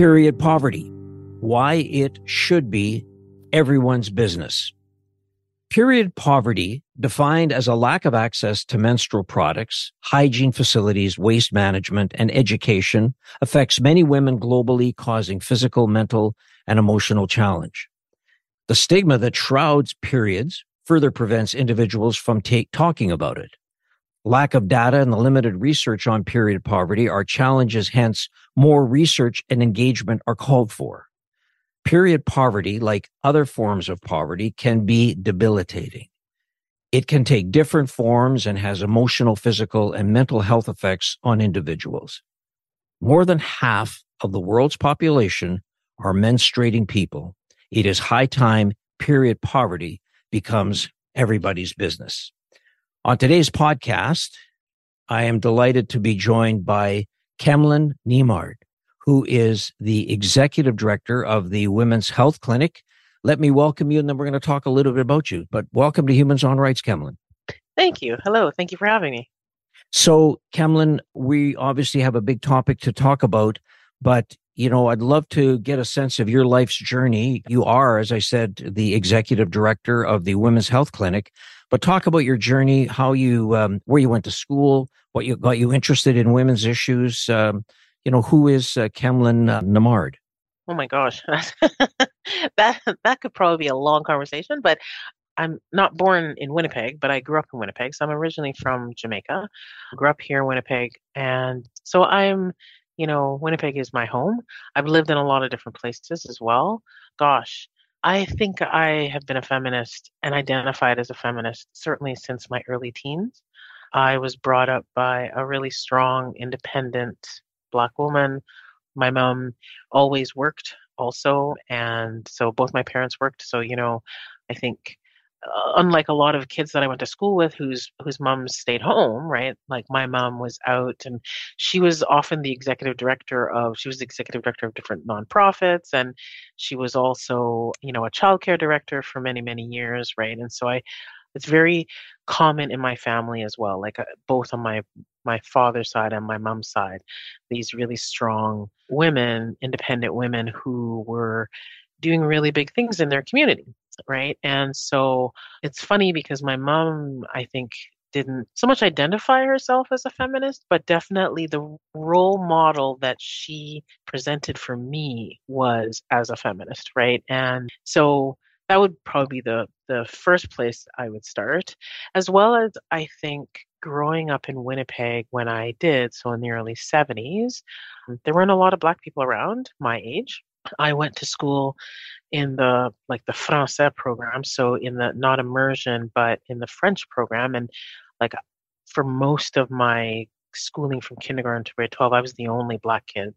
Period poverty. Why it should be everyone's business. Period poverty, defined as a lack of access to menstrual products, hygiene facilities, waste management, and education, affects many women globally, causing physical, mental, and emotional challenge. The stigma that shrouds periods further prevents individuals from talking about it. Lack of data and the limited research on period poverty are challenges, hence, more research and engagement are called for. Period poverty, like other forms of poverty, can be debilitating. It can take different forms and has emotional, physical, and mental health effects on individuals. More than half of the world's population are menstruating people. It is high time period poverty becomes everybody's business. On today's podcast, I am delighted to be joined by Kemlin Nembhard, who is the executive director of the Women's Health Clinic. Let me welcome you, and then we're going to talk a little bit about you. But welcome to Humans on Rights, Kemlin. Thank you. Hello. Thank you for having me. So, Kemlin, we obviously have a big topic to talk about, but you know, I'd love to get a sense of your life's journey. You are, as I said, the executive director of the Women's Health Clinic. But talk about your journey, how you, um, where you went to school, what you got you interested in women's issues. Um, you know, who is uh, Kemlin uh, Nembhard? Oh my gosh, that that could probably be a long conversation. But I'm not born in Winnipeg, but I grew up in Winnipeg. So I'm originally from Jamaica. Grew up here in Winnipeg, and so I'm, you know, Winnipeg is my home. I've lived in a lot of different places as well. Gosh, I think I have been a feminist and identified as a feminist certainly since my early teens. I was brought up by a really strong, independent Black woman. My mom always worked also. And so both my parents worked. So, you know, I think unlike a lot of kids that I went to school with whose whose moms stayed home, right? Like my mom was out and she was often the executive director of she was the executive director of different nonprofits and she was also, you know, a childcare director for many, many years, right? And so I it's very common in my family as well, like uh, both on my my father's side and my mom's side, these really strong women, independent women who were doing really big things in their community right? And so it's funny because my mom, I think, didn't so much identify herself as a feminist, but definitely the role model that she presented for me was as a feminist, right? And so that would probably be the the first place I would start, as well as I think growing up in Winnipeg when I did, so in the early 70s, there weren't a lot of black people around my age. I went to school in the like the français program, so in the not immersion but in the French program, and like for most of my schooling from kindergarten to grade 12, I was the only black kid.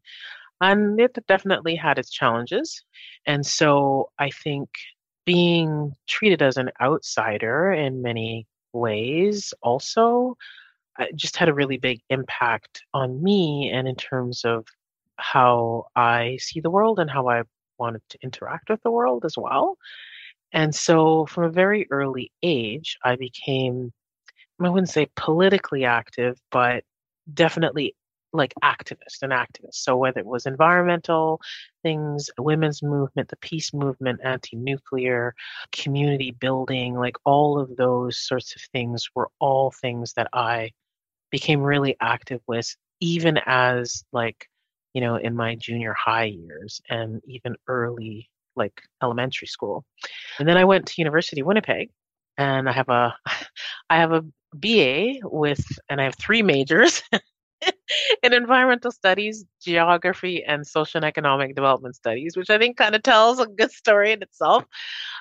And it definitely had its challenges. And so I think being treated as an outsider in many ways also uh, just had a really big impact on me and in terms of how I see the world and how I wanted to interact with the world as well. And so from a very early age, I became, I wouldn't say politically active, but definitely like activist and activist. So whether it was environmental things, women's movement, the peace movement, anti-nuclear, community building, like all of those sorts of things were all things that I became really active with even as like you know, in my junior high years and even early like elementary school. And then I went to University of Winnipeg and I have a I have a BA with and I have three majors in environmental studies, geography, and social and economic development studies, which I think kind of tells a good story in itself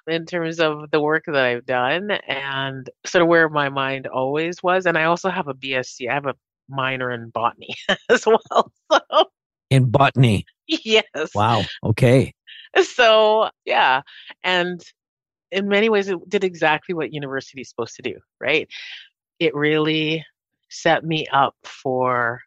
in terms of the work that I've done and sort of where my mind always was. And I also have a BSc. I have a minor in botany as well. So in botany. yes. Wow. Okay. So, yeah. And in many ways, it did exactly what university is supposed to do, right? It really set me up for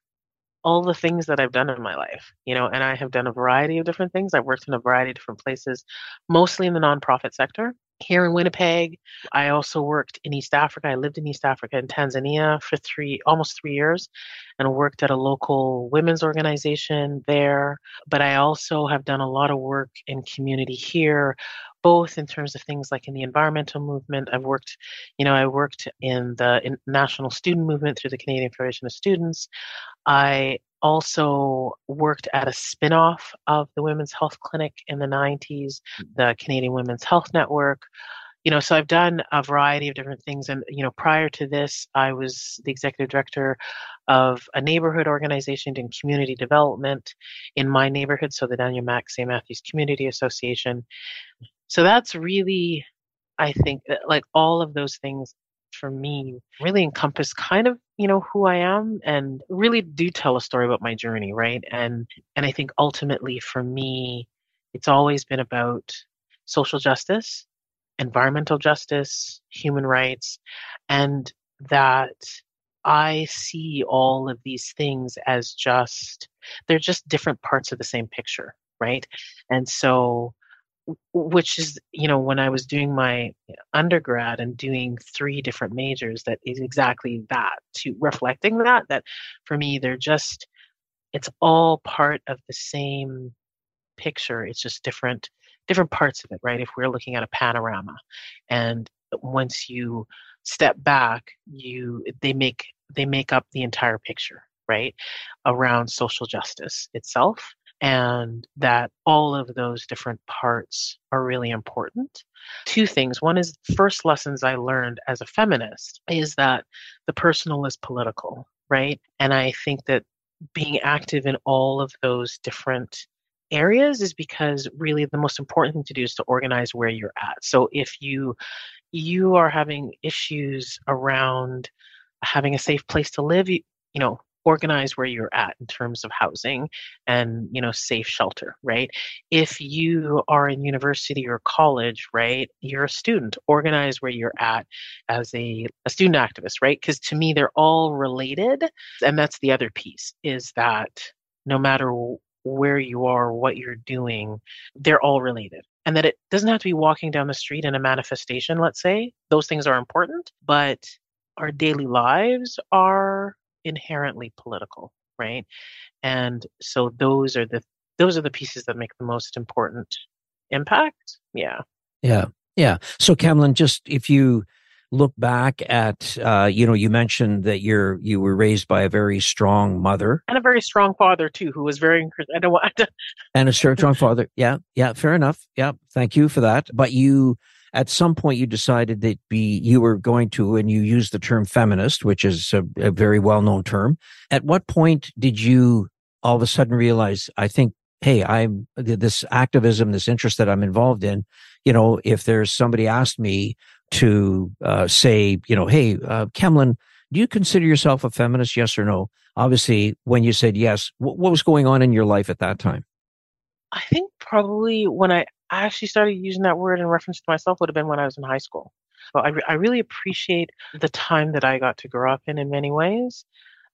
all the things that I've done in my life, you know, and I have done a variety of different things. I've worked in a variety of different places, mostly in the nonprofit sector. Here in Winnipeg, I also worked in East Africa. I lived in East Africa in Tanzania for three, almost three years, and worked at a local women's organization there. But I also have done a lot of work in community here, both in terms of things like in the environmental movement. I've worked, you know, I worked in the national student movement through the Canadian Federation of Students. I also worked at a spin-off of the Women's Health Clinic in the 90s, mm. the Canadian Women's Health Network. You know, so I've done a variety of different things. And, you know, prior to this, I was the executive director of a neighborhood organization doing community development in my neighborhood, so the Daniel Mac St. Matthews Community Association. So that's really, I think, like all of those things for me really encompass kind of you know who i am and really do tell a story about my journey right? And and i think ultimately for me it's always been about social justice environmental justice human rights and that i see all of these things as just they're just different parts of the same picture right? And so which is you know when i was doing my undergrad and doing three different majors that is exactly that to reflecting that that for me they're just it's all part of the same picture it's just different different parts of it right? If we're looking at a panorama and once you step back you they make they make up the entire picture right? Around social justice itself and that all of those different parts are really important. Two things. One is first lessons I learned as a feminist is that the personal is political, right? And I think that being active in all of those different areas is because really the most important thing to do is to organize where you're at. So if you you are having issues around having a safe place to live, you, you know, organize where you're at in terms of housing and you know safe shelter right? If you are in university or college right you're a student organize where you're at as a, a student activist right? Because to me they're all related and that's the other piece is that no matter where you are what you're doing they're all related and that it doesn't have to be walking down the street in a manifestation let's say those things are important but our daily lives are inherently political, right? And so those are the those are the pieces that make the most important impact. Yeah. Yeah. Yeah. So Camlin, just if you look back at uh, you know you mentioned that you're you were raised by a very strong mother and a very strong father too who was very i don't want to and a strong father yeah yeah fair enough yeah thank you for that but you at some point you decided that be you were going to and you used the term feminist which is a, a very well-known term. At what point did you all of a sudden realize i think hey i'm this activism this interest that i'm involved in you know if there's somebody asked me to uh, say you know hey uh, Camlin, do you consider yourself a feminist yes or no? Obviously when you said yes what was going on in your life at that time? I think probably when i I actually started using that word in reference to myself would have been when I was in high school. So I, re- I really appreciate the time that I got to grow up in in many ways,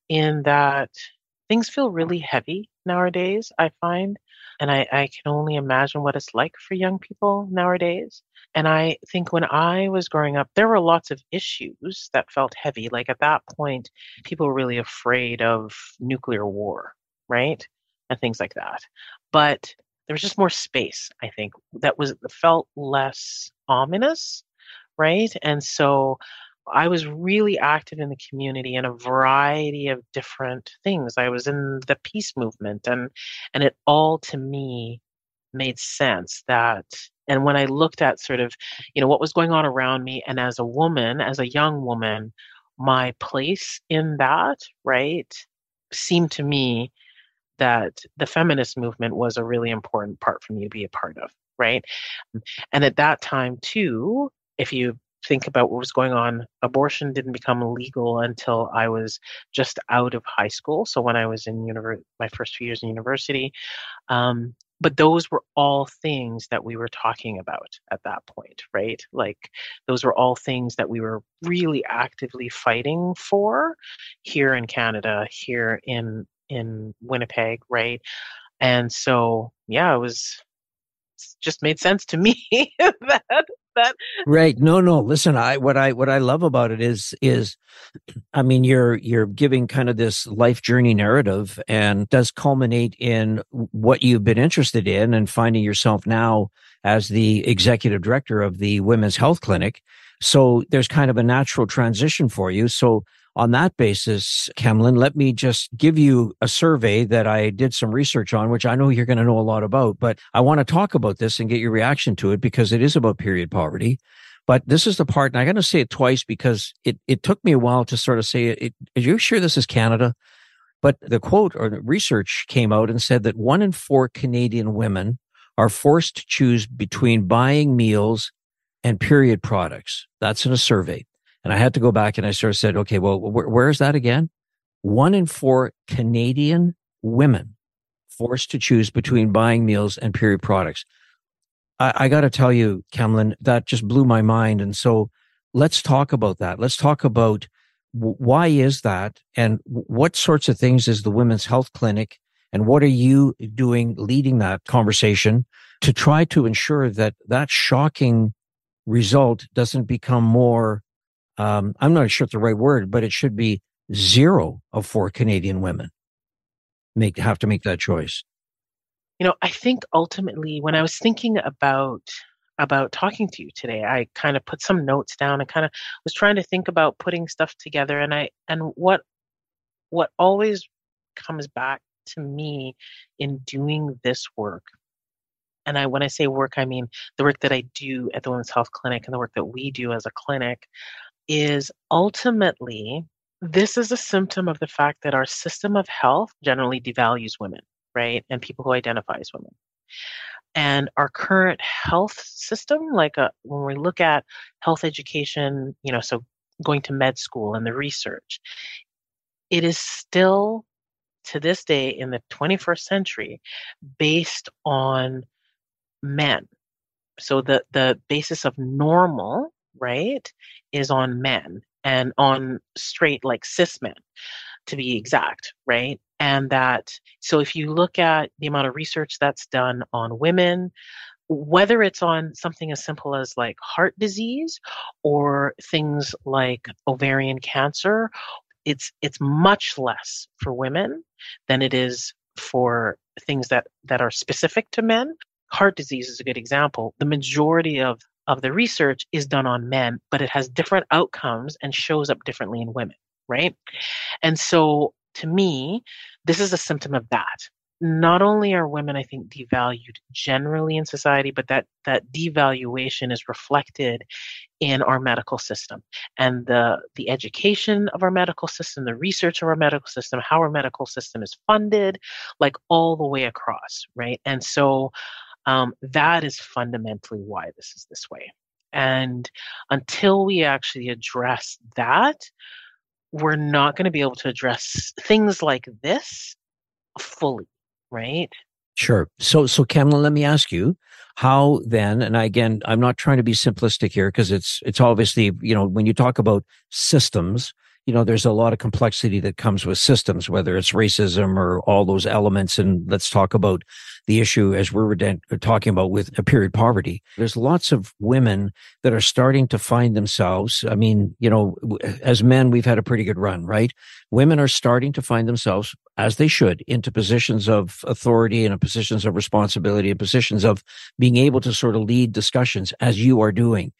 in that things feel really heavy nowadays, I find. And I, I can only imagine what it's like for young people nowadays. And I think when I was growing up, there were lots of issues that felt heavy. Like at that point, people were really afraid of nuclear war, right? And things like that. But there was just more space i think that was felt less ominous right? And so i was really active in the community in a variety of different things. I was in the peace movement and and it all to me made sense that and when i looked at sort of you know what was going on around me and as a woman as a young woman my place in that right seemed to me that the feminist movement was a really important part for me to be a part of, right? And at that time, too, if you think about what was going on, abortion didn't become legal until I was just out of high school. So when I was in univer- my first few years in university, um, but those were all things that we were talking about at that point, right? Like those were all things that we were really actively fighting for here in Canada, here in in Winnipeg, right? And so, yeah, it was just made sense to me that that right. No no listen i what i what i love about it is is i mean you're you're giving kind of this life journey narrative and does culminate in what you've been interested in and finding yourself now as the executive director of the women's health clinic. So there's kind of a natural transition for you. So on that basis, Kemlin, let me just give you a survey that I did some research on, which I know you're going to know a lot about, but I want to talk about this and get your reaction to it because it is about period poverty. But this is the part, and I'm going to say it twice because it, it took me a while to sort of say it. Are you sure this is Canada? But the quote or the research came out and said that one in four Canadian women are forced to choose between buying meals and period products. That's in a survey. And I had to go back and I sort of said, okay, well, wh- where is that again? One in four Canadian women forced to choose between buying meals and period products. I, I got to tell you, Kemlin, that just blew my mind. And so let's talk about that. Let's talk about w- why is that and what sorts of things is the Women's Health Clinic and what are you doing leading that conversation to try to ensure that that shocking result doesn't become more um, I'm not sure it's the right word, but it should be zero of four Canadian women make have to make that choice. You know, I think ultimately when I was thinking about about talking to you today, I kind of put some notes down and kind of was trying to think about putting stuff together and I and what what always comes back to me in doing this work and I when I say work, I mean the work that I do at the Women's Health Clinic and the work that we do as a clinic is ultimately this is a symptom of the fact that our system of health generally devalues women, right? And people who identify as women. And our current health system, like a, uh, when we look at health education, you know, so going to med school and the research, it is still to this day in the 21st century based on men. So the, the basis of normal right, is on men and on straight, like cis men, to be mm-hmm. exact, right? And that, so if you look at the amount of research that's done on women, whether it's on something as simple as like heart disease or things like ovarian cancer, it's it's much less for women than it is for things that that are specific to men. Heart disease is a good example. The majority of of the research is done on men, but it has different outcomes and shows up differently in women, right? And so to me, this is a symptom of that. Not only are women, I think, devalued generally in society, but that that devaluation is reflected in our medical system and the the education of our medical system, the research of our medical system, how our medical system is funded, like all the way across, right? And so um, that is fundamentally why this is this way. And until we actually address that, we're not going to be able to address things like this fully, right? Sure. So, so Kemlin, let me ask you, how then? And again, I'm not trying to be simplistic here because it's it's obviously you know when you talk about systems, you know, there's a lot of complexity that comes with systems, whether it's racism or all those elements. And let's talk about the issue as we were talking about with a period poverty. There's lots of women that are starting to find themselves. I mean, you know, as men, we've had a pretty good run, right? Women are starting to find themselves, as they should, into positions of authority and positions of responsibility and positions of being able to sort of lead discussions as you are doing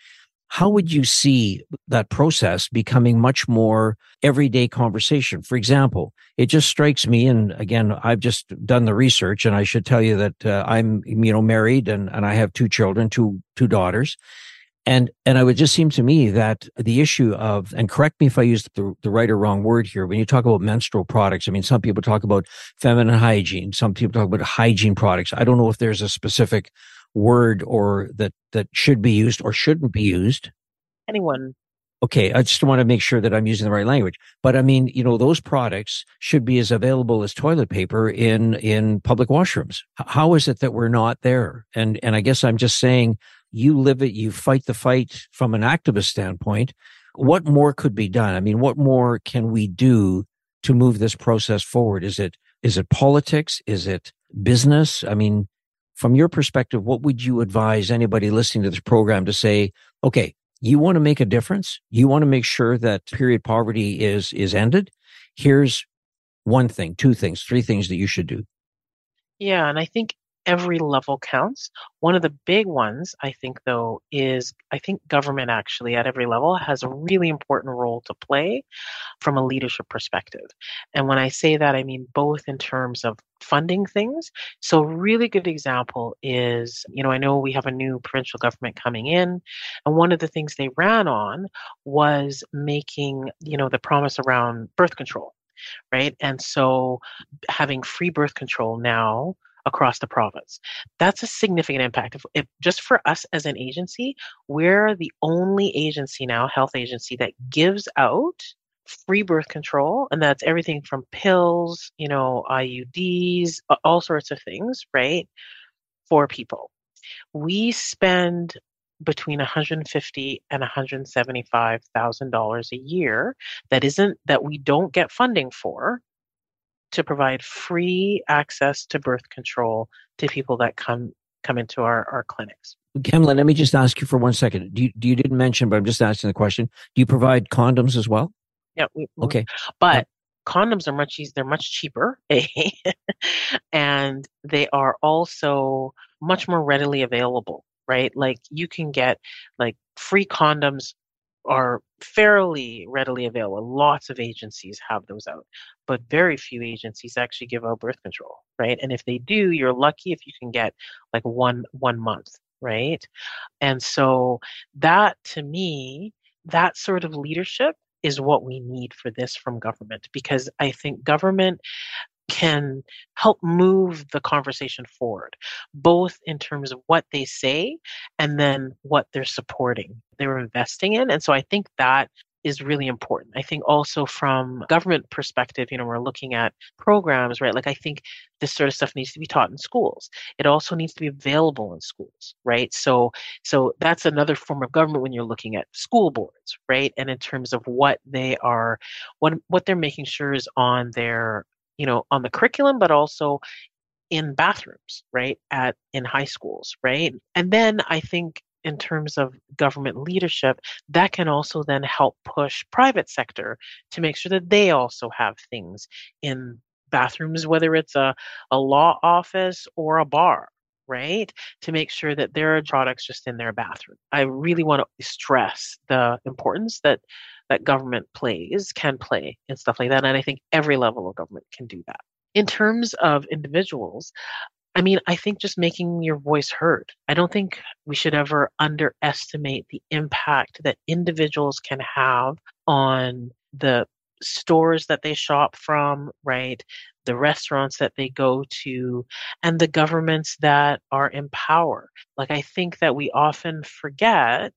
how would you see that process becoming much more everyday conversation? For example, it just strikes me, and again, I've just done the research, and I should tell you that uh, I'm, you know, married and, and I have two children, two two daughters, and and it would just seem to me that the issue of, and correct me if I use the, the right or wrong word here, when you talk about menstrual products, I mean, some people talk about feminine hygiene, some people talk about hygiene products. I don't know if there's a specific word or that that should be used or shouldn't be used anyone Okay, I just want to make sure that I'm using the right language. But I mean, you know, those products should be as available as toilet paper in in public washrooms. How is it that we're not there? And and I guess I'm just saying you live it, you fight the fight from an activist standpoint. What more could be done? I mean, what more can we do to move this process forward? Is it is it politics? Is it business? I mean, from your perspective, what would you advise anybody listening to this program to say, okay, you want to make a difference. You want to make sure that period poverty is is ended. Here's one thing two things three things that you should do. Yeah and i think every level counts. One of the big ones, I think, though, is I think government actually at every level has a really important role to play from a leadership perspective. And when I say that, I mean both in terms of funding things. So, a really good example is, you know, I know we have a new provincial government coming in, and one of the things they ran on was making, you know, the promise around birth control right? And so having free birth control now across the province. That's a significant impact. If, if, just for us as an agency, we're the only agency now, health agency, that gives out free birth control, and that's everything from pills, you know, IUDs, all sorts of things, right, for people. We spend between 150 and 175 thousand dollars a year that isn't that we don't get funding for to provide free access to birth control to people that come come into our, our clinics. Kemlin, let me just ask you for one second. Do you, do you didn't mention, but I'm just asking the question. Do you provide condoms as well? Yeah. We, okay. But condoms are much easier. They're much cheaper, eh? and they are also much more readily available. Right? Like you can get like free condoms are fairly readily available. Lots of agencies have those out, but very few agencies actually give out birth control, right? And if they do, you're lucky if you can get like one one month, right? And so that to me, that sort of leadership is what we need for this from government because I think government can help move the conversation forward, both in terms of what they say and then what they're supporting, they're investing in. And so I think that is really important. I think also from government perspective, you know, we're looking at programs, right? Like I think this sort of stuff needs to be taught in schools. It also needs to be available in schools, right? So so that's another form of government when you're looking at school boards, right? And in terms of what they are what what they're making sure is on their you know on the curriculum but also in bathrooms right at in high schools right? And then i think in terms of government leadership that can also then help push private sector to make sure that they also have things in bathrooms whether it's a, a law office or a bar right? To make sure that there are products just in their bathroom. I really want to stress the importance that that government plays can play and stuff like that. And I think every level of government can do that. In terms of individuals, I mean, I think just making your voice heard. I don't think we should ever underestimate the impact that individuals can have on the stores that they shop from, right? The restaurants that they go to, and the governments that are in power. Like, I think that we often forget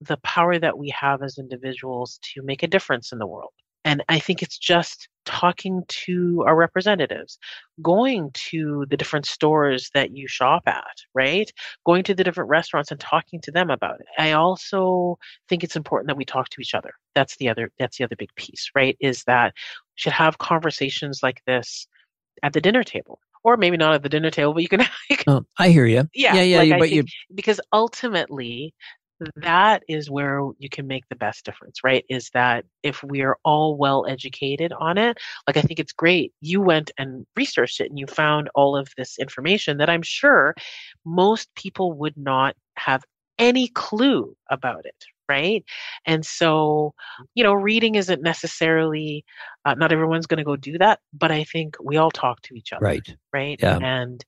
the power that we have as individuals to make a difference in the world. And I think it's just talking to our representatives, going to the different stores that you shop at, right? Going to the different restaurants and talking to them about it. I also think it's important that we talk to each other. That's the other that's the other big piece, right? Is that we should have conversations like this at the dinner table or maybe not at the dinner table, but you can. You can oh, I hear you. Yeah, yeah, yeah. like but you because ultimately, that is where you can make the best difference, right? Is that if we are all well educated on it, like I think it's great. You went and researched it and you found all of this information that I'm sure most people would not have any clue about it, right? And so, you know, reading isn't necessarily, uh, not everyone's going to go do that, but I think we all talk to each other, right? Right. Yeah. And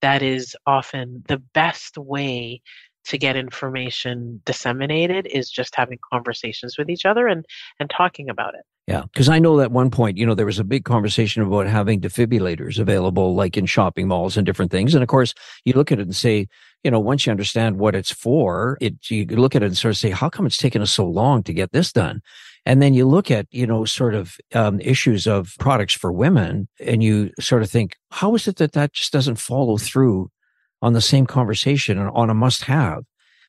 that is often the best way to get information disseminated is just having conversations with each other and and talking about it. Yeah, because I know at one point, you know, there was a big conversation about having defibrillators available, like in shopping malls and different things. And of course, you look at it and say, you know, once you understand what it's for, it you look at it and sort of say, how come it's taken us so long to get this done? And then you look at, you know, sort of um, issues of products for women, and you sort of think, how is it that that just doesn't follow through on the same conversation and on a must have?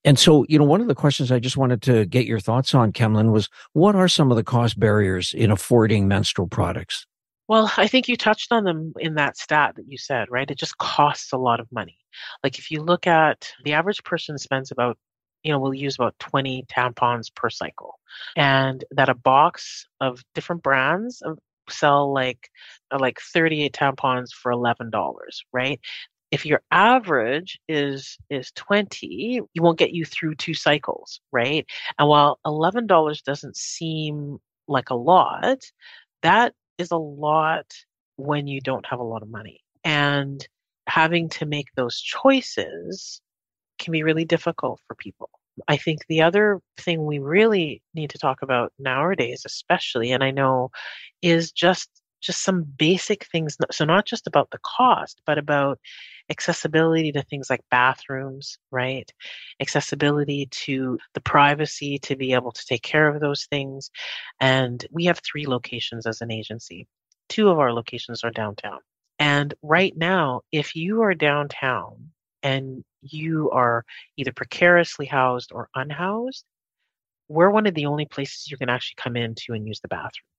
And so, you know, one of the questions I just wanted to get your thoughts on, Kemlin, was what are some of the cost barriers in affording menstrual products? Well, I think you touched on them in that stat that you said, right? It just costs a lot of money. Like if you look at the average person spends about, you know, we'll use about 20 tampons per cycle. And that a box of different brands um, sell like uh, like 38 tampons for $11, right? If your average is is 20 you won't get you through two cycles right? And while $11 doesn't seem like a lot that is a lot when you don't have a lot of money. And having to make those choices can be really difficult for people. I think the other thing we really need to talk about nowadays, especially, and I know, is just just some basic things. So not just about the cost, but about accessibility to things like bathrooms, right? Accessibility to the privacy to be able to take care of those things. And we have three locations as an agency. Two of our locations are downtown. And right now, if you are downtown and you are either precariously housed or unhoused, we're one of the only places you can actually come into and use the bathroom.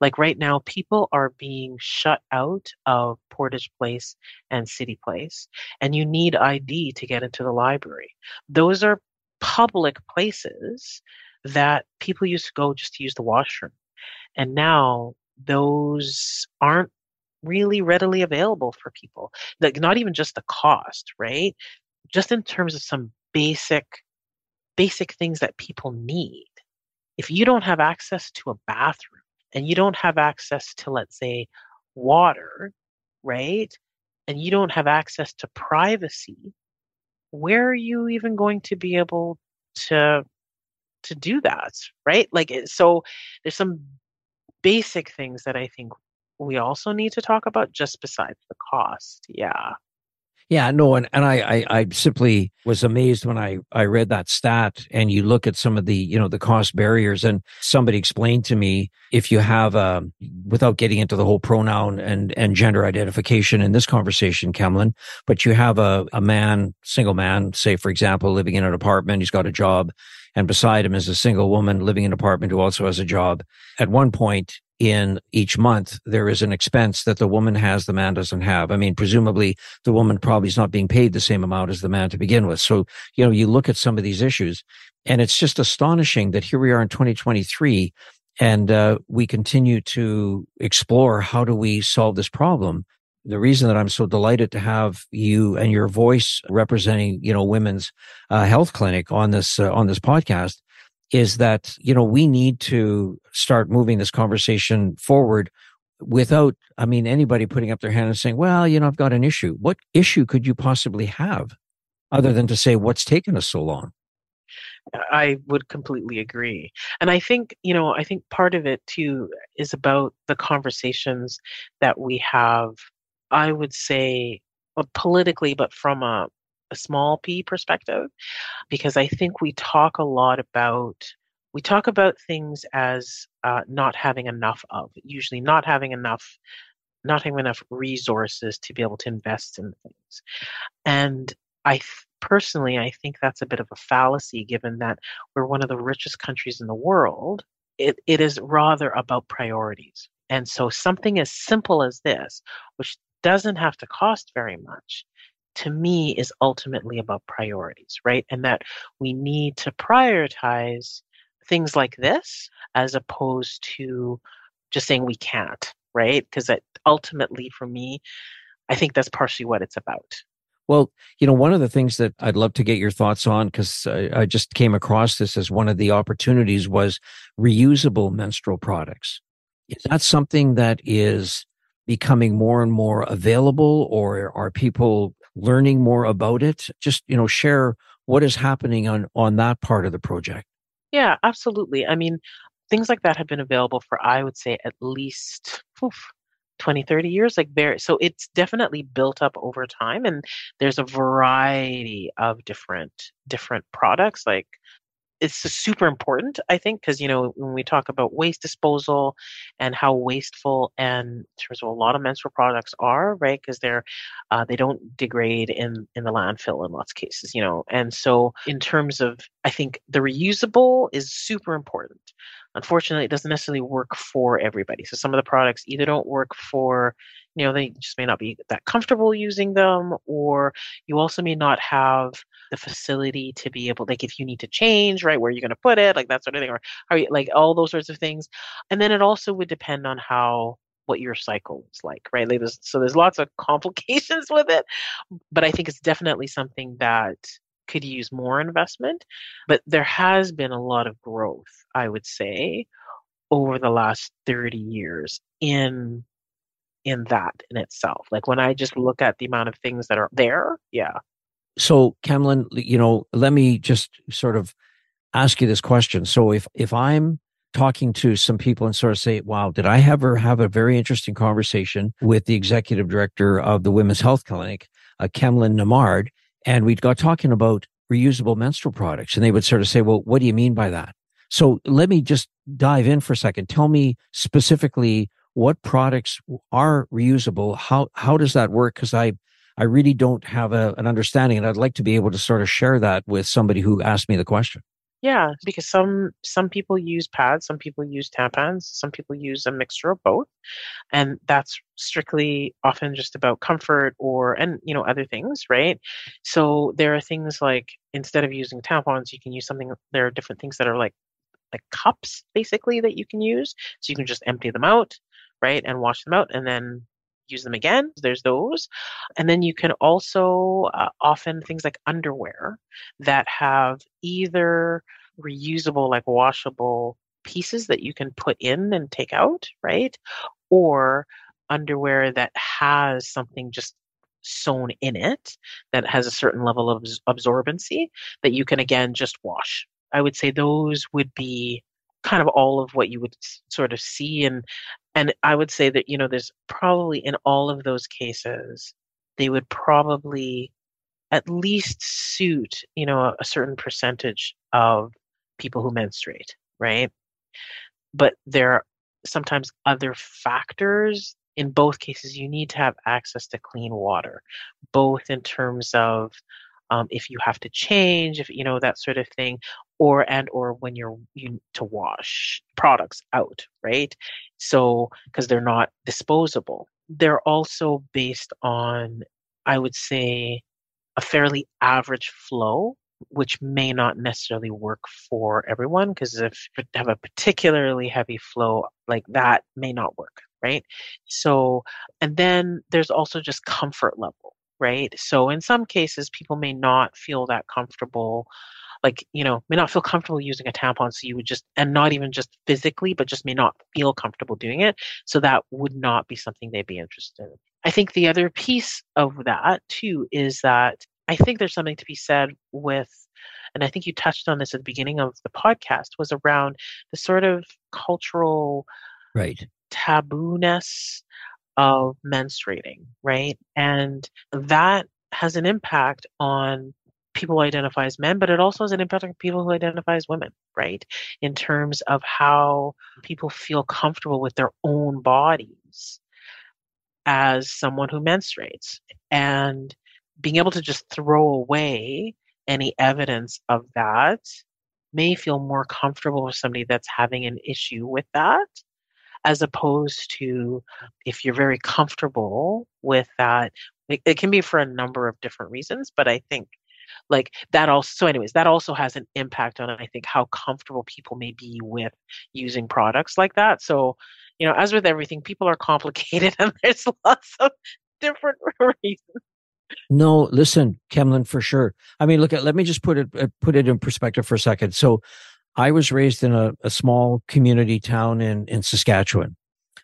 Like right now, people are being shut out of Portage Place and City Place, and you need ID to get into the library. Those are public places that people used to go just to use the washroom. And now those aren't really readily available for people. Like not even just the cost, right? Just in terms of some basic basic things that people need. If you don't have access to a bathroom, and you don't have access to, let's say, water, right? And you don't have access to privacy, where are you even going to be able to to do that, right? Like eh, so there's some basic things that I think we also need to talk about just besides the cost. Yeah. Yeah, no, and, and I, I, I simply was amazed when I, I read that stat and you look at some of the, you know, the cost barriers and somebody explained to me if you have a, without getting into the whole pronoun and, and gender identification in this conversation, Kemlin, but you have a, a man, single man, say, for example, living in an apartment, he's got a job and beside him is a single woman living in an apartment who also has a job. At one point, in each month, there is an expense that the woman has, the man doesn't have. I mean, presumably the woman probably is not being paid the same amount as the man to begin with. So, you know, you look at some of these issues and it's just astonishing that here we are in 2023 and uh, we continue to explore how do we solve this problem. The reason that I'm so delighted to have you and your voice representing, you know, women's uh, health clinic on this uh, on this podcast is that, you know, we need to start moving this conversation forward without, I mean, anybody putting up their hand and saying, well, you know, I've got an issue. What issue could you possibly have other than to say, what's taken us so long? I would completely agree. And I think, you know, I think part of it too is about the conversations that we have, I would say, uh, politically, but from a a small p perspective because I think we talk a lot about we talk about things as uh, not having enough of usually not having enough not having enough resources to be able to invest in things. And I th- personally I think that's a bit of a fallacy given that we're one of the richest countries in the world. It, it is rather about priorities. And so something as simple as this which doesn't have to cost very much to me is ultimately about priorities, right? And that we need to prioritize things like this as opposed to just saying we can't, right? Because ultimately, for me, I think that's partially what it's about. Well, you know, one of the things that I'd love to get your thoughts on, because I, I, just came across this as one of the opportunities, was reusable menstrual products. Is that something that is becoming more and more available, or are people learning more about it? Just, you know, share what is happening on, on that part of the project. Yeah, absolutely. I mean, things like that have been available for, I would say, at least oof, 20 30 years like very so it's definitely built up over time and there's a variety of different different products like it's super important i think because you know when we talk about waste disposal and how wasteful and in terms of a lot of menstrual products are right because they're uh, they don't degrade in in the landfill in lots of cases you know and so in terms of i think the reusable is super important. Unfortunately it doesn't necessarily work for everybody so some of the products either don't work for you know they just may not be that comfortable using them or you also may not have the facility to be able like if you need to change right where you're going to put it like that sort of thing or are you like all those sorts of things and then it also would depend on how what your cycle is like right like there's, so there's lots of complications with it but i think it's definitely something that could use more investment but there has been a lot of growth i would say over the last 30 years in in that in itself. Like when I just look at the amount of things that are there, yeah. So, Camlin, you know, let me just sort of ask you this question. So, if if I'm talking to some people and sort of say, "Wow, did I ever have a very interesting conversation with the executive director of the Women's Health Clinic, uh, Kemlin Nembhard, and we got talking about reusable menstrual products," and they would sort of say, "Well, what do you mean by that?" So, let me just dive in for a second. Tell me specifically what products are reusable how how does that work because i i really don't have a, an understanding and i'd like to be able to sort of share that with somebody who asked me the question yeah because some some people use pads some people use tampons some people use a mixture of both and that's strictly often just about comfort or and you know other things right so there are things like instead of using tampons you can use something there are different things that are like like cups basically that you can use so you can just empty them out right? And wash them out and then use them again. There's those. And then you can also uh, often things like underwear that have either reusable, like washable pieces that you can put in and take out, right? Or underwear that has something just sewn in it that has a certain level of absorbency that you can again just wash. I would say those would be kind of all of what you would sort of see and and i would say that you know there's probably in all of those cases they would probably at least suit you know a, a certain percentage of people who menstruate right? But there are sometimes other factors. In both cases you need to have access to clean water both in terms of um, if you have to change if you know that sort of thing or and or when you're you to wash products out right? So because they're not disposable. They're also based on i would say a fairly average flow which may not necessarily work for everyone because if you have a particularly heavy flow like that may not work right? So and then there's also just comfort level right? So in some cases people may not feel that comfortable like you know may not feel comfortable using a tampon so you would just and not even just physically but just may not feel comfortable doing it. So that would not be something they'd be interested in. I think the other piece of that too is that i think there's something to be said with and i think you touched on this at the beginning of the podcast was around the sort of cultural right. tabooness of menstruating right? And that has an impact on people who identify as men, but it also has an impact on people who identify as women, right? In terms of how people feel comfortable with their own bodies as someone who menstruates. And being able to just throw away any evidence of that may feel more comfortable with somebody that's having an issue with that as opposed to if you're very comfortable with that it, it, can be for a number of different reasons but i think like that also so anyways that also has an impact on i think how comfortable people may be with using products like that. So you know as with everything people are complicated and there's lots of different reasons. No listen kemlin for sure. I mean look at let me just put it uh, put it in perspective for a second. So i was raised in a, a small community town in in saskatchewan.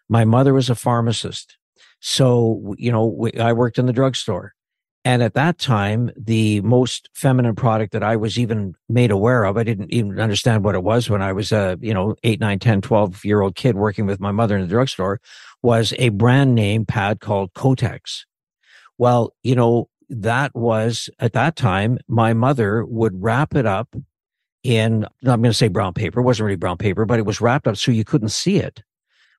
My mother was a pharmacist. So you know we, i worked in the drugstore And at that time, the most feminine product that I was even made aware of, I didn't even understand what it was when I was a, you know, 8, 9, 10, 12 year old kid working with my mother in the drugstore was a brand name pad called Kotex. Well, you know, that was at that time, my mother would wrap it up in, I'm going to say brown paper. It wasn't really brown paper, but it was wrapped up so you couldn't see it,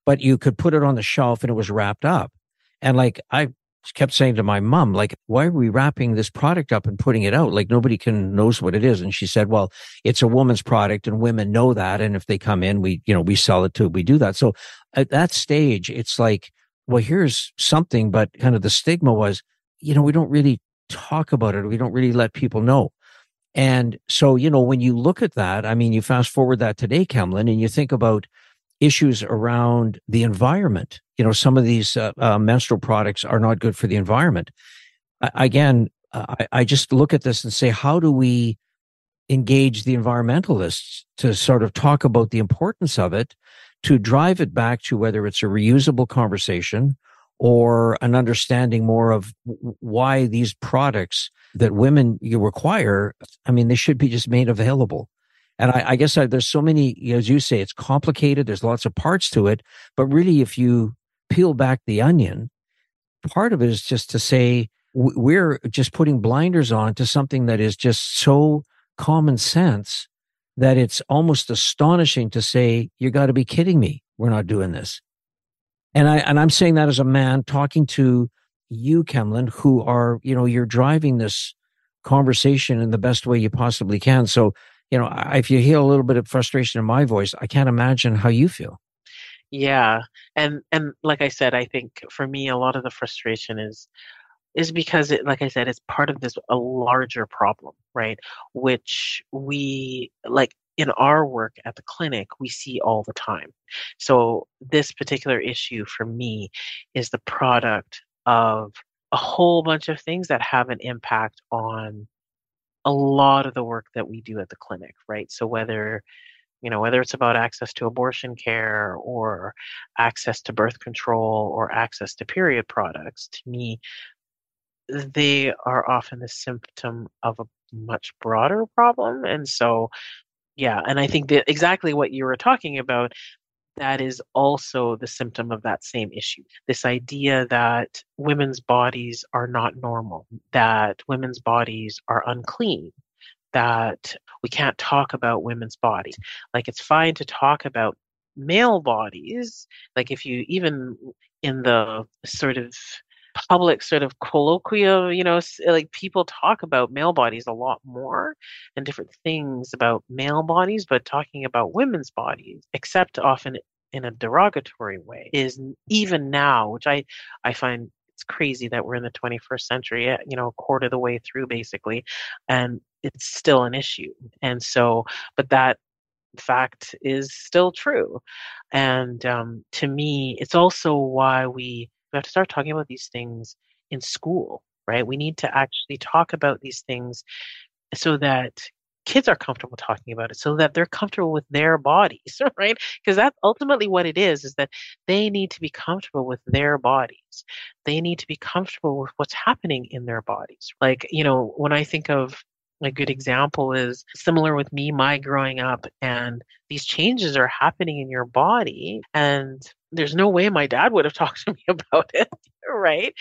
but you could put it on the shelf and it was wrapped up. And like, I kept saying to my mom, like, why are we wrapping this product up and putting it out? Like nobody can knows what it is. And she said, well, it's a woman's product and women know that. And if they come in, we, you know, we sell it too. We do that. So at that stage, it's like, well, here's something, but kind of the stigma was, you know, we don't really talk about it. We don't really let people know. And so, you know, when you look at that, I mean, you fast forward that today, Kemlin, and you think about issues around the environment. You know, some of these uh, uh, menstrual products are not good for the environment. I, again, I, I just look at this and say, how do we engage the environmentalists to sort of talk about the importance of it, to drive it back to whether it's a reusable conversation or an understanding more of why these products that women you require, I mean, they should be just made available. And I, I guess I, there's so many, as you say, it's complicated. There's lots of parts to it. But really, if you peel back the onion, part of it is just to say we're just putting blinders on to something that is just so common sense that it's almost astonishing to say, you got to be kidding me. We're not doing this. And I, and I'm saying that as a man talking to you, Kemlin, who are, you know, you're driving this conversation in the best way you possibly can. So, you know, if you hear a little bit of frustration in my voice, I can't imagine how you feel. Yeah. And, and like I said, I think for me, a lot of the frustration is, is because it, like I said, it's part of this a larger problem, right? Which we like in our work at the clinic, we see all the time. So, this particular issue for me is the product of a whole bunch of things that have an impact on a lot of the work that we do at the clinic, right? So, whether you know whether it's about access to abortion care or access to birth control or access to period products to me they are often the symptom of a much broader problem and so yeah, and I think that exactly what you were talking about, that is also the symptom of that same issue. This idea that women's bodies are not normal, that women's bodies are unclean, that we can't talk about women's bodies. Like it's fine to talk about male bodies, like if you even in the sort of public sort of colloquial, you know, like people talk about male bodies a lot more and different things about male bodies, but talking about women's bodies, except often in a derogatory way, is even now, which I I find it's crazy that we're in the 21st century, eh, you know, a quarter of the way through basically, and it's still an issue. And so, but that fact is still true. And um, to me, it's also why we we have to start talking about these things in school, right? We need to actually talk about these things so that kids are comfortable talking about it so that they're comfortable with their bodies right because that's ultimately what it is is that they need to be comfortable with their bodies they need to be comfortable with what's happening in their bodies like you know when i think of a good example is similar with me my growing up and these changes are happening in your body and there's no way my dad would have talked to me about it right?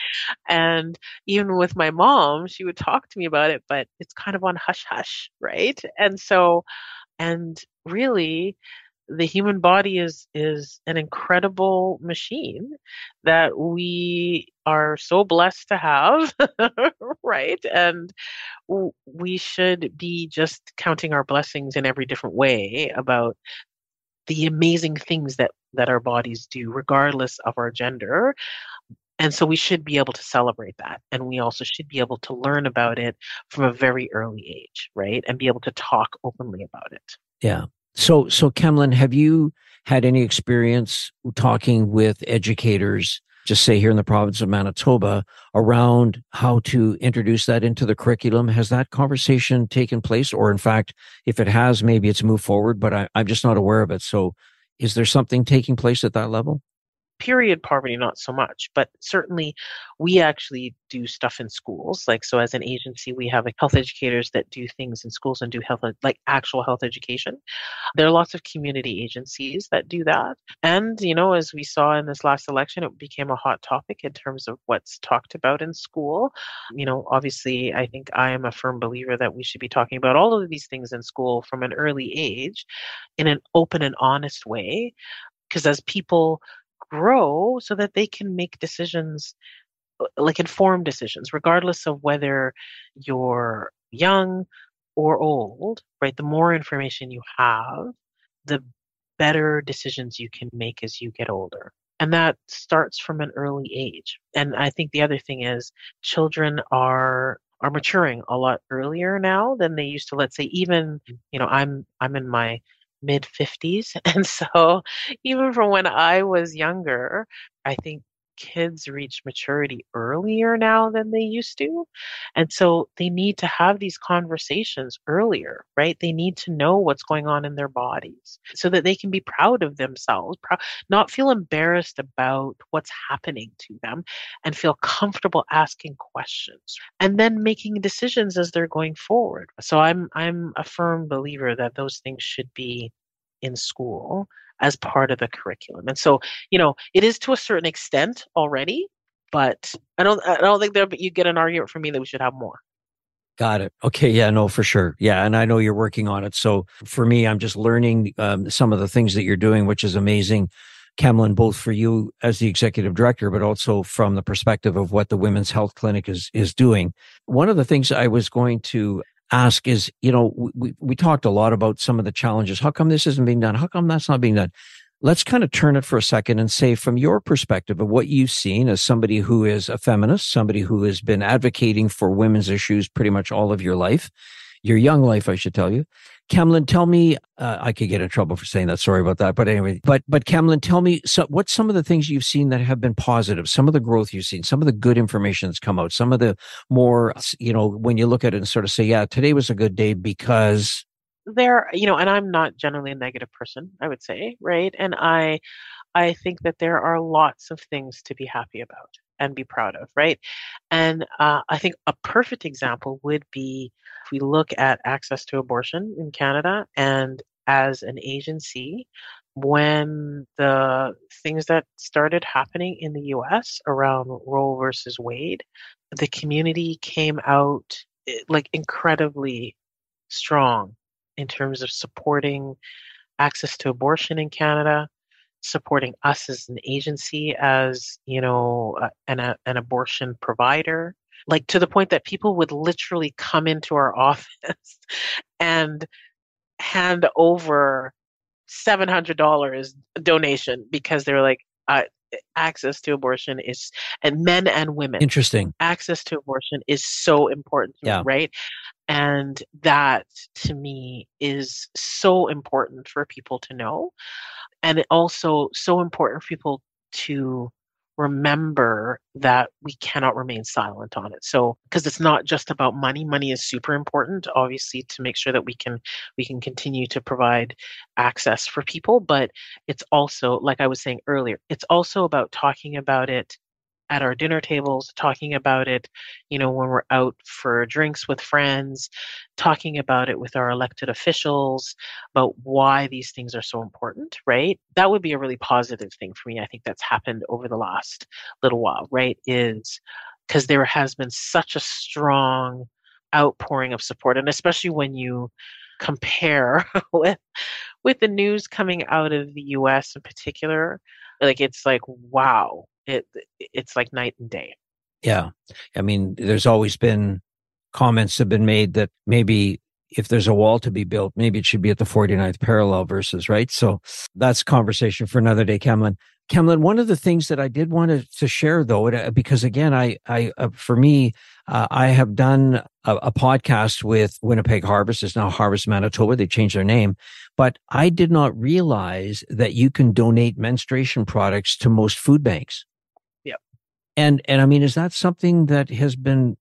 And even with my mom she would talk to me about it but it's kind of on hush hush right? And so and really the human body is is an incredible machine that we are so blessed to have right? And we should be just counting our blessings in every different way about the amazing things that that our bodies do regardless of our gender. And so we should be able to celebrate that. And we also should be able to learn about it from a very early age right? And be able to talk openly about it. Yeah so so Kemlin, have you had any experience talking with educators just say here in the province of Manitoba around how to introduce that into the curriculum. Has that conversation taken place? Or in fact, if it has, maybe it's moved forward, but I, I'm just not aware of it. So is there something taking place at that level? Period poverty not so much but certainly we actually do stuff in schools like so as an agency we have like, health educators that do things in schools and do health like actual health education. There are lots of community agencies that do that and you know as we saw in this last election it became a hot topic in terms of what's talked about in school. You know obviously i think i am a firm believer that we should be talking about all of these things in school from an early age in an open and honest way because as people grow so that they can make decisions uh, like informed decisions regardless of whether you're young or old right? The more information you have the better decisions you can make as you get older. And that starts from an early age. And i think the other thing is children are are maturing a lot earlier now than they used to let's say even you know i'm i'm in my mid 50s. And so, even from when I was younger, I think kids reach maturity earlier now than they used to. And so they need to have these conversations earlier, right? They need to know what's going on in their bodies so that they can be proud of themselves, not feel embarrassed about what's happening to them, and feel comfortable asking questions and then making decisions as they're going forward. So I'm I'm a firm believer that those things should be in school as part of the curriculum. And so, you know, it is to a certain extent already, but I don't I don't think that you get an argument from me that we should have more. Got it. Okay. Yeah, no, for sure. Yeah. And I know you're working on it. So for me, I'm just learning um, some of the things that you're doing, which is amazing. Kemlin, both for you as the executive director, but also from the perspective of what the Women's Health Clinic is, is doing. One of the things I was going to ask is, you know, we, we talked a lot about some of the challenges. How come this isn't being done? How come that's not being done? Let's kind of turn it for a second and say, from your perspective of what you've seen as somebody who is a feminist, somebody who has been advocating for women's issues pretty much all of your life, your young life, I should tell you. Kemlin, tell me, uh, I could get in trouble for saying that. Sorry about that. But anyway, but, but Kemlin, tell me so, what's some of the things you've seen that have been positive, some of the growth you've seen, some of the good information that's come out, some of the more, you know, when you look at it and sort of say, yeah, today was a good day because there, you know, and I'm not generally a negative person, I would say, right? And I, I think that there are lots of things to be happy about and be proud of, right? And uh, I think a perfect example would be if we look at access to abortion in Canada and as an agency, when the things that started happening in the US around Roe versus Wade, the community came out eh, like incredibly strong in terms of supporting access to abortion in Canada, supporting us as an agency as you know an, a, an abortion provider like to the point that people would literally come into our office and hand over $700 donation because they were like uh, access to abortion is and men and women interesting. access to abortion is so important yeah. Me, right? And that to me is so important for people to know. And it also so important for people to remember that we cannot remain silent on it. So because it's not just about money money is super important obviously to make sure that we can we can continue to provide access for people but it's also like i was saying earlier it's also about talking about it at our dinner tables, talking about it, you know, when we're out for drinks with friends, talking about it with our elected officials about why these things are so important, right? That would be a really positive thing for me. I think that's happened over the last little while, right? Is because there has been such a strong outpouring of support, and especially when you compare with with the news coming out of the US in particular like it's like wow it it's like night and day yeah i mean there's always been comments have been made that maybe if there's a wall to be built maybe it should be at the 49th parallel versus right so that's conversation for another day Kemlin. Kemlin, one of the things that I did want to, to share though, uh, because again, I, I, uh, for me, uh, I have done a, a, podcast with Winnipeg Harvest. It's now Harvest Manitoba. They changed their name, but I did not realize that you can donate menstruation products to most food banks. And and I mean, is that something that has been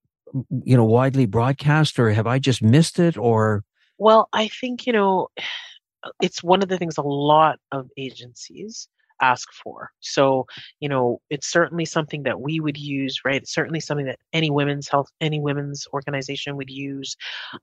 you know widely broadcast, or have I just missed it, or? Well, I think you know, it's one of the things a lot of agencies ask for. So, you know, it's certainly something that we would use, right? It's certainly something that any women's health, any women's organization would use.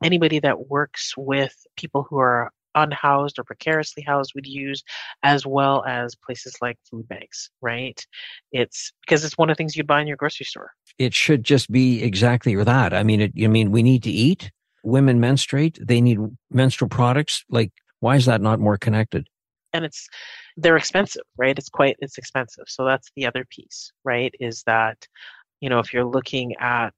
Anybody that works with people who are unhoused or precariously housed would use, as well as places like food banks, right? It's because it's one of the things you'd buy in your grocery store. It should just be exactly that. I mean, it, I mean, we need to eat. Women menstruate. They need menstrual products. Like, why is that not more connected? And it's they're expensive, right? It's quite it's expensive. So that's the other piece, right? Is that you know if you're looking at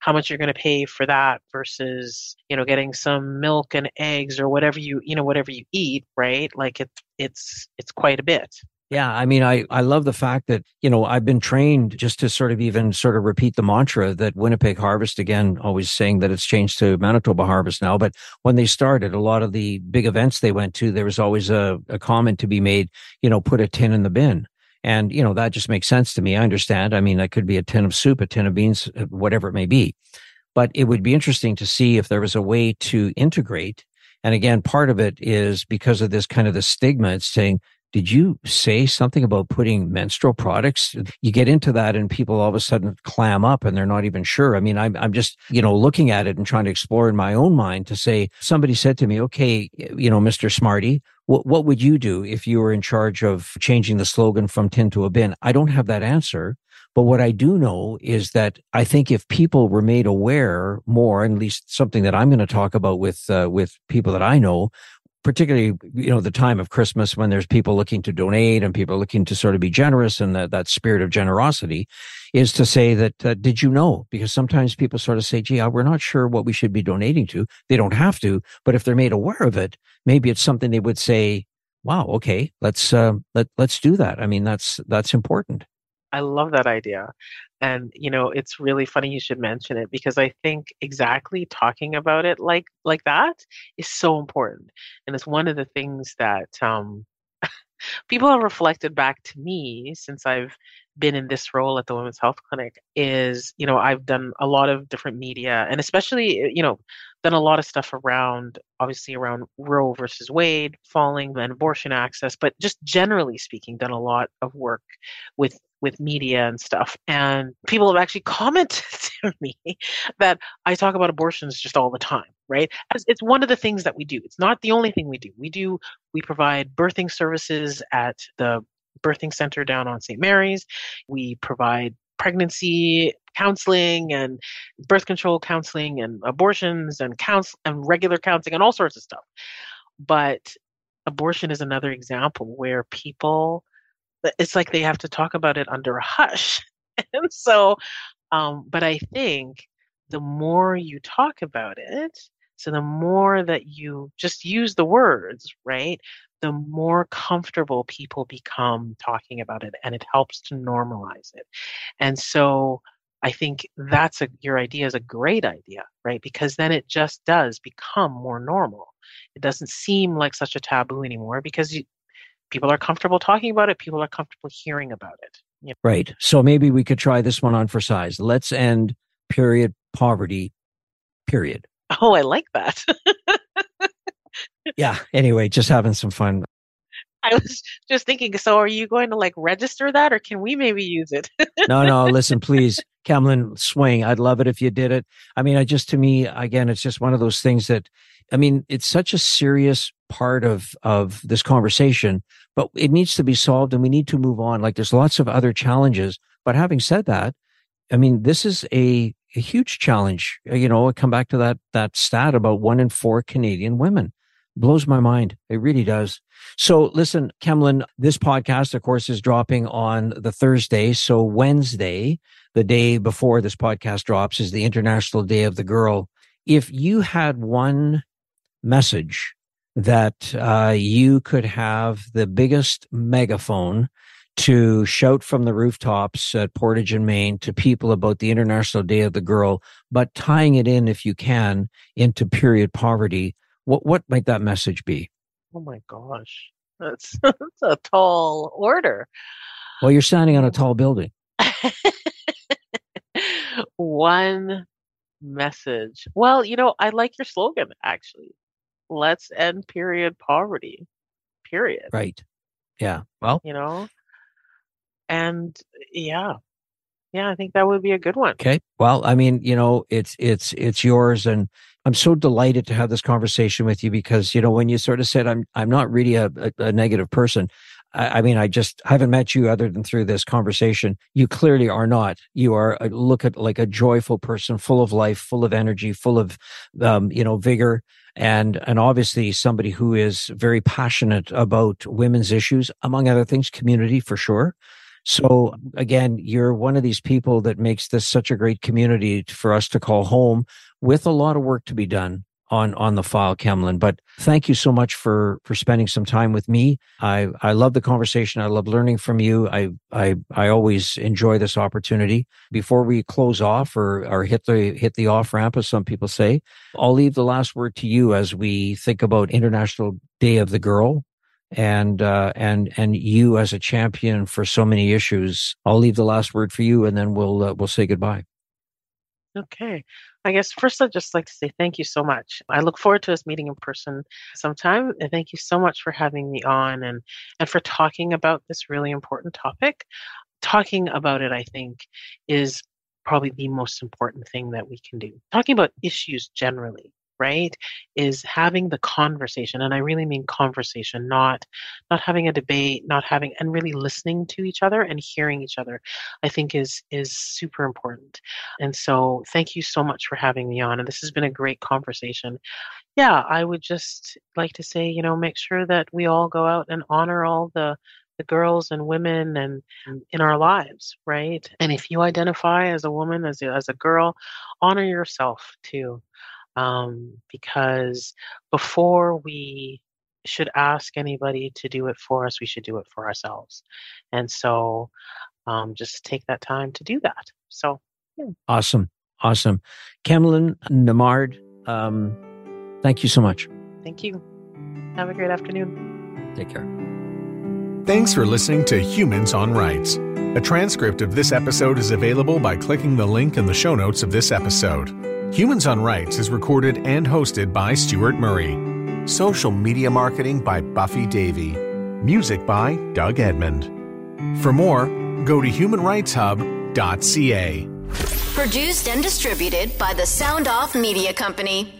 how much you're going to pay for that versus you know getting some milk and eggs or whatever you you know whatever you eat right like it's it's it's quite a bit yeah, I mean, I, I love the fact that, you know, I've been trained just to sort of even sort of repeat the mantra that Winnipeg Harvest, again, always saying that it's changed to Manitoba Harvest now. But when they started, a lot of the big events they went to, there was always a, a comment to be made, you know, put a tin in the bin. And, you know, that just makes sense to me. I understand. I mean, that could be a tin of soup, a tin of beans, uh, whatever it may be. But it would be interesting to see if there was a way to integrate. And again, part of it is because of this kind of the stigma. It's saying, did you say something about putting menstrual products? You get into that and people all of a sudden clam up and they're not even sure. I mean, I'm, I'm just, you know, looking at it and trying to explore in my own mind to say, somebody said to me, okay, you know, Mr. Smarty, what, what would you do if you were in charge of changing the slogan from tin to a bin? I don't have that answer. But what I do know is that I think if people were made aware more, at least something that I'm going to talk about with uh, with people that I know, particularly you know the time of christmas when there's people looking to donate and people looking to sort of be generous and that, that spirit of generosity is to say that uh, did you know? Because sometimes people sort of say gee uh, we're not sure what we should be donating to. They don't have to but if they're made aware of it maybe it's something they would say wow okay let's uh, let, let's do that. I mean that's that's important I love that idea. And you know, it's really funny you should mention it because I think exactly talking about it like like that is so important. And it's one of the things that um people have reflected back to me since I've been in this role at the Women's Health Clinic is, you know, I've done a lot of different media and especially, you know, done a lot of stuff around, obviously, around Roe versus Wade falling and abortion access, but just generally speaking, done a lot of work with with media and stuff. And people have actually commented to me that I talk about abortions just all the time, right? As it's one of the things that we do. It's not the only thing we do. We do we provide birthing services at the birthing center down on St. Mary's. We provide pregnancy counseling and birth control counseling and abortions and counsel and regular counseling and all sorts of stuff. But abortion is another example where people it's like they have to talk about it under a hush. and so um but I think the more you talk about it, so the more that you just use the words, right? The more comfortable people become talking about it and it helps to normalize it. And so I think that's a your idea is a great idea, right? Because then it just does become more normal. It doesn't seem like such a taboo anymore because you, people are comfortable talking about it. People are comfortable hearing about it. You know? Right. So maybe we could try this one on for size. Let's end period poverty. Period. Oh, I like that. yeah. Anyway, just having some fun. I was just thinking, so are you going to like register that or can we maybe use it? no, no, listen, please, Kemlin, swing. I'd love it if you did it. I mean, I just, to me, again, it's just one of those things that, I mean, it's such a serious part of, of this conversation, but it needs to be solved and we need to move on. Like there's lots of other challenges. But having said that, I mean, this is a, a huge challenge. Uh, you know, I come back to that, that stat about one in four Canadian women blows my mind. It really does. So listen, Kemlin, this podcast, of course, is dropping on the Thursday. So Wednesday, the day before this podcast drops, is the International Day of the Girl. If you had one message that uh, you could have the biggest megaphone to shout from the rooftops at Portage and Main to people about the International Day of the Girl, but tying it in, if you can, into period poverty, what what might that message be? Oh my gosh, that's that's a tall order. Well, you're standing on a tall building. One message. Well, you know, I like your slogan actually. Let's end period poverty. Period. Right. Yeah. Well, you know, and yeah, yeah, I think that would be a good one. Okay. Well, I mean, you know, it's it's it's yours and I'm so delighted to have this conversation with you because, you know, when you sort of said I'm I'm not really a, a, a negative person, I, mean, I just haven't met you other than through this conversation. You clearly are not. You are a, look at like a joyful person, full of life, full of energy, full of um, you know vigor, and and obviously somebody who is very passionate about women's issues, among other things, community for sure. So again, you're one of these people that makes this such a great community for us to call home with a lot of work to be done on on the file Kemlin but thank you so much for for spending some time with me i i love the conversation i love learning from you i i i always enjoy this opportunity before we close off or or hit the hit the off ramp as some people say i'll leave the last word to you as we think about international day of the girl and uh, and and you as a champion for so many issues. I'll leave the last word for you, and then we'll uh, we'll say goodbye. Okay. I guess first I'd just like to say thank you so much. I look forward to us meeting in person sometime. And thank you so much for having me on and and for talking about this really important topic. Talking about it, I think, is probably the most important thing that we can do. Talking about issues generally right is having the conversation and i really mean conversation not not having a debate not having and really listening to each other and hearing each other i think is is super important. And so thank you so much for having me on and this has been a great conversation. Yeah i would just like to say you know make sure that we all go out and honor all the the girls and women and mm. in our lives right? And if you identify as a woman as a, as a girl honor yourself too um, because before we should ask anybody to do it for us, we should do it for ourselves. And so um, just take that time to do that. So, yeah. awesome. Awesome. Kemlin Nembhard, um, thank you so much. Thank you. Have a great afternoon. Take care. Thanks for listening to Humans on Rights. A transcript of this episode is available by clicking the link in the show notes of this episode. Humans on Rights is recorded and hosted by Stuart Murray. Social media marketing by Buffy Davy. Music by Doug Edmond. For more, go to humanrightshub.ca. Produced and distributed by the Sound Off Media Company.